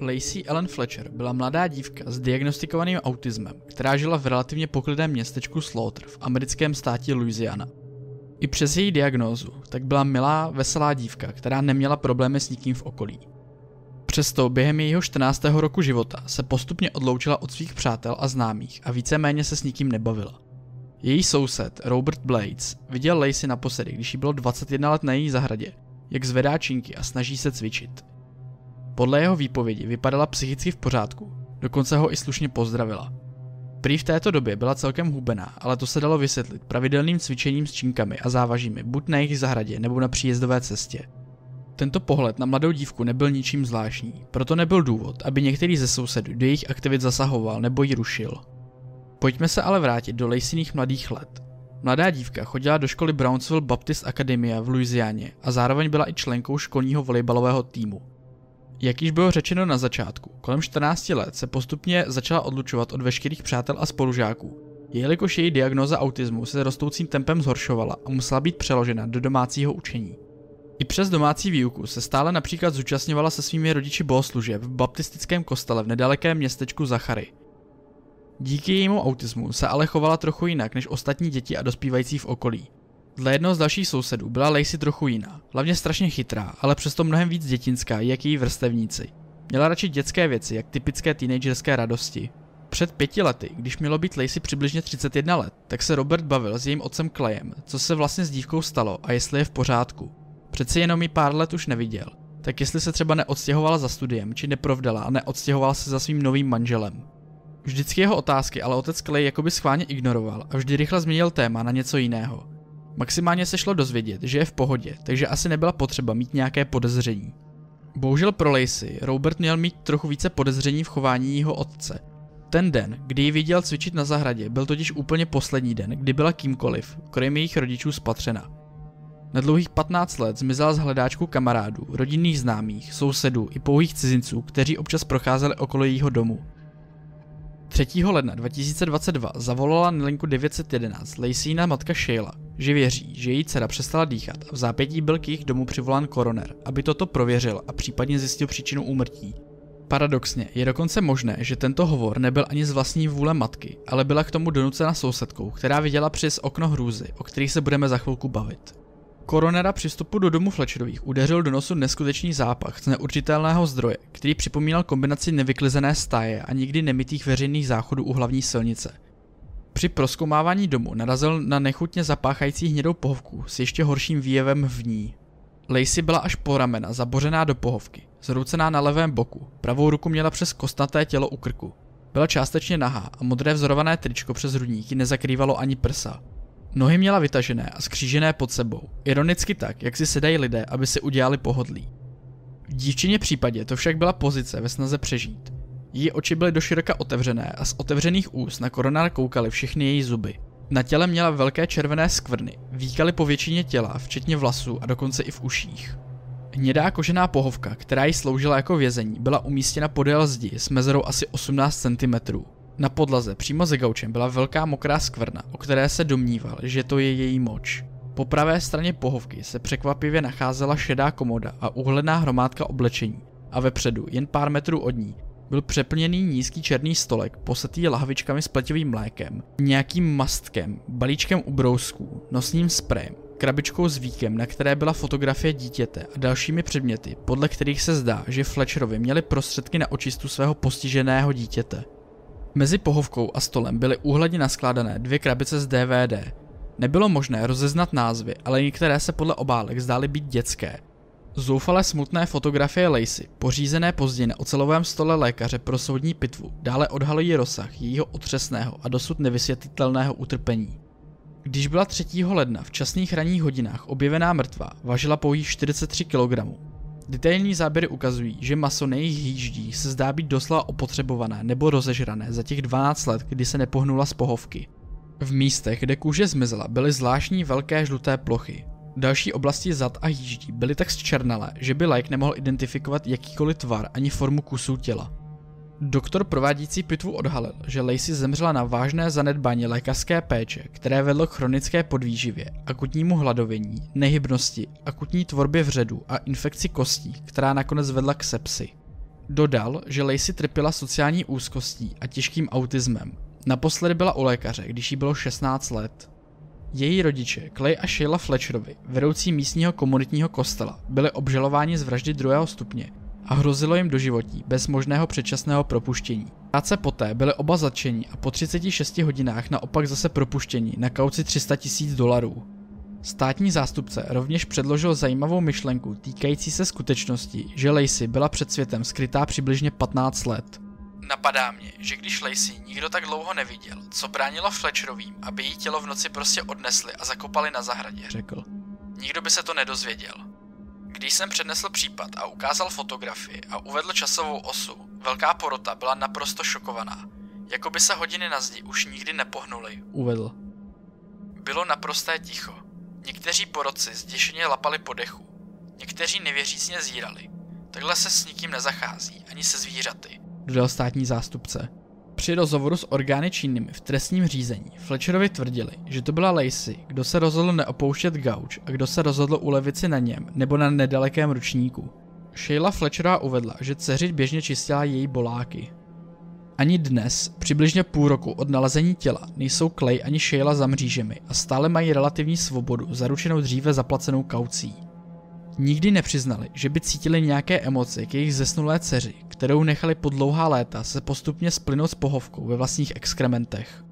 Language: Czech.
Lacey Ellen Fletcher byla mladá dívka s diagnostikovaným autismem, která žila v relativně poklidném městečku Slaughter v americkém státě Louisiana. I přes její diagnózu tak byla milá, veselá dívka, která neměla problémy s nikým v okolí. Přesto během jejího 14. roku života se postupně odloučila od svých přátel a známých a víceméně se s nikým nebavila. Její soused, Robert Blades, viděl Lacey naposledy, když jí bylo 21 let na její zahradě, jak zvedá činky a snaží se cvičit. Podle jeho výpovědi vypadala psychicky v pořádku, dokonce ho i slušně pozdravila. Prý v této době byla celkem hubená, ale to se dalo vysvětlit pravidelným cvičením s činkami a závažími buď na jejich zahradě nebo na příjezdové cestě. Tento pohled na mladou dívku nebyl ničím zvláštní, proto nebyl důvod, aby některý ze sousedů do jejich aktivit zasahoval nebo ji rušil. Pojďme se ale vrátit do Laceyných mladých let. Mladá dívka chodila do školy Brownsville Baptist Academia v Louisianě a zároveň byla i členkou školního volejbalového týmu. Jak již bylo řečeno na začátku, kolem 14 let se postupně začala odlučovat od veškerých přátel a spolužáků, jelikož její diagnoza autismu se rostoucím tempem zhoršovala a musela být přeložena do domácího učení. I přes domácí výuku se stále například zúčastňovala se svými rodiči bohoslužeb v baptistickém kostele v nedalekém městečku Zachary. Díky jejímu autismu se ale chovala trochu jinak než ostatní děti a dospívající v okolí. Dle jednoho z dalších sousedů byla Lacey trochu jiná, hlavně strašně chytrá, ale přesto mnohem víc dětinská, jak její vrstevníci. Měla radši dětské věci, jak typické teenagerské radosti. Před pěti lety, když mělo být Lacey přibližně 31 let, tak se Robert bavil s jejím otcem Clayem, co se vlastně s dívkou stalo a jestli je v pořádku. Přeci jenom ji pár let už neviděl, tak jestli se třeba neodstěhovala za studiem, či neprovdala a neodstěhovala se za svým novým manželem. Vždycky jeho otázky ale otec Clay jakoby schválně ignoroval a vždy rychle změnil téma na něco jiného. Maximálně se šlo dozvědět, že je v pohodě, takže asi nebyla potřeba mít nějaké podezření. Bohužel pro Lacey, Robert měl mít trochu více podezření v chování jeho otce. Ten den, kdy ji viděl cvičit na zahradě, byl totiž úplně poslední den, kdy byla kýmkoliv, kromě jejich rodičů spatřena. Na dlouhých 15 let zmizela z hledáčku kamarádů, rodinných známých, sousedů i pouhých cizinců, kteří občas procházeli okolo jejího domu. 3. ledna 2022 zavolala na linku 911 Laceyna matka Shayla, že věří, že její dcera přestala dýchat a v zápětí byl k jejich domu přivolán koroner, aby toto prověřil a případně zjistil příčinu úmrtí. Paradoxně je dokonce možné, že tento hovor nebyl ani z vlastní vůle matky, ale byla k tomu donucena sousedkou, která viděla přes okno hrůzy, o kterých se budeme za chvilku bavit. Koronera při vstupu do domu Fletcherových udeřil do nosu neskutečný zápach z neurčitelného zdroje, který připomínal kombinaci nevyklizené stáje a nikdy nemitých veřejných záchodů u hlavní silnice. Při proskomávání domu narazil na nechutně zapáchající hnědou pohovku s ještě horším výjevem v ní. Lacey byla až po ramena zabořená do pohovky, zroucená na levém boku, pravou ruku měla přes kostnaté tělo u krku. Byla částečně nahá a modré vzorované tričko přes hrudníky nezakrývalo ani prsa. Nohy měla vytažené a skřížené pod sebou, ironicky tak, jak si sedají lidé, aby si udělali pohodlí. V dívčině případě to však byla pozice ve snaze přežít. Její oči byly doširoka otevřené a z otevřených úst na koronár koukaly všechny její zuby. Na těle měla velké červené skvrny, výkaly po většině těla, včetně vlasů a dokonce i v uších. Hnědá kožená pohovka, která jí sloužila jako vězení, byla umístěna podél zdi s mezerou asi 18 cm. Na podlaze přímo za gaučem byla velká mokrá skvrna, o které se domníval, že to je její moč. Po pravé straně pohovky se překvapivě nacházela šedá komoda a úhledná hromádka oblečení a vepředu, jen pár metrů od ní, byl přeplněný nízký černý stolek, posetý lahvičkami s pletivým mlékem, nějakým mastkem, balíčkem ubrousků, nosním sprejem, krabičkou s víkem, na které byla fotografie dítěte a dalšími předměty, podle kterých se zdá, že Fletcherovi měli prostředky na očistu svého postiženého dítěte. Mezi pohovkou a stolem byly úhledně naskládané dvě krabice z DVD. Nebylo možné rozeznat názvy, ale některé se podle obálek zdály být dětské. Zoufale smutné fotografie Lacey, pořízené později na ocelovém stole lékaře pro soudní pitvu, dále odhalují rozsah jejího otřesného a dosud nevysvětlitelného utrpení. Když byla 3. ledna v časných ranních hodinách objevená mrtvá, vážila pouhých 43 kg. Detailní záběry ukazují, že maso na jejich hýždí se zdá být doslova opotřebované nebo rozežrané za těch 12 let, kdy se nepohnula z pohovky. V místech, kde kůže zmizela, byly zvláštní velké žluté plochy. Další oblasti zad a hýždí byly tak zčernalé, že by like nemohl identifikovat jakýkoliv tvar ani formu kusů těla. Doktor provádící pitvu odhalil, že Lacey zemřela na vážné zanedbání lékařské péče, které vedlo k chronické podvýživě, akutnímu hladovění, nehybnosti, akutní tvorbě vředu a infekci kostí, která nakonec vedla k sepsi. Dodal, že Lacey trpěla sociální úzkostí a těžkým autismem. Naposledy byla u lékaře, když jí bylo 16 let. Její rodiče, Clay a Sheila Fletcherovi, vedoucí místního komunitního kostela, byli obžalováni z vraždy druhého stupně a hrozilo jim doživotí bez možného předčasného propuštění. Krátce poté byli oba zatčeni a po 36 hodinách naopak zase propuštěni na kauci 300 tisíc dolarů. Státní zástupce rovněž předložil zajímavou myšlenku týkající se skutečnosti, že Lacey byla před světem skrytá přibližně 15 let. Napadá mě, že když Lacey nikdo tak dlouho neviděl, co bránilo Fletcherovým, aby její tělo v noci prostě odnesli a zakopali na zahradě, řekl. Nikdo by se to nedozvěděl. Když jsem přednesl případ a ukázal fotografii a uvedl časovou osu, velká porota byla naprosto šokovaná. Jako by se hodiny na zdi už nikdy nepohnuly, uvedl. Bylo naprosté ticho. Někteří porodci zděšeně lapali po dechu. Někteří nevěřícně zírali. Takhle se s nikým nezachází, ani se zvířaty, dodal státní zástupce. Při rozhovoru s orgány činnými v trestním řízení Fletcherovi tvrdili, že to byla Lacey, kdo se rozhodl neopouštět gauč a kdo se rozhodl ulevit si na něm nebo na nedalekém ručníku. Sheila Fletcherová uvedla, že dceři běžně čistila její boláky. Ani dnes, přibližně půl roku od nalezení těla, nejsou Clay ani Sheila za mřížemi a stále mají relativní svobodu, zaručenou dříve zaplacenou kaucí. Nikdy nepřiznali, že by cítili nějaké emoce k jejich zesnulé dceři, kterou nechali po dlouhá léta se postupně splynout s pohovkou ve vlastních exkrementech.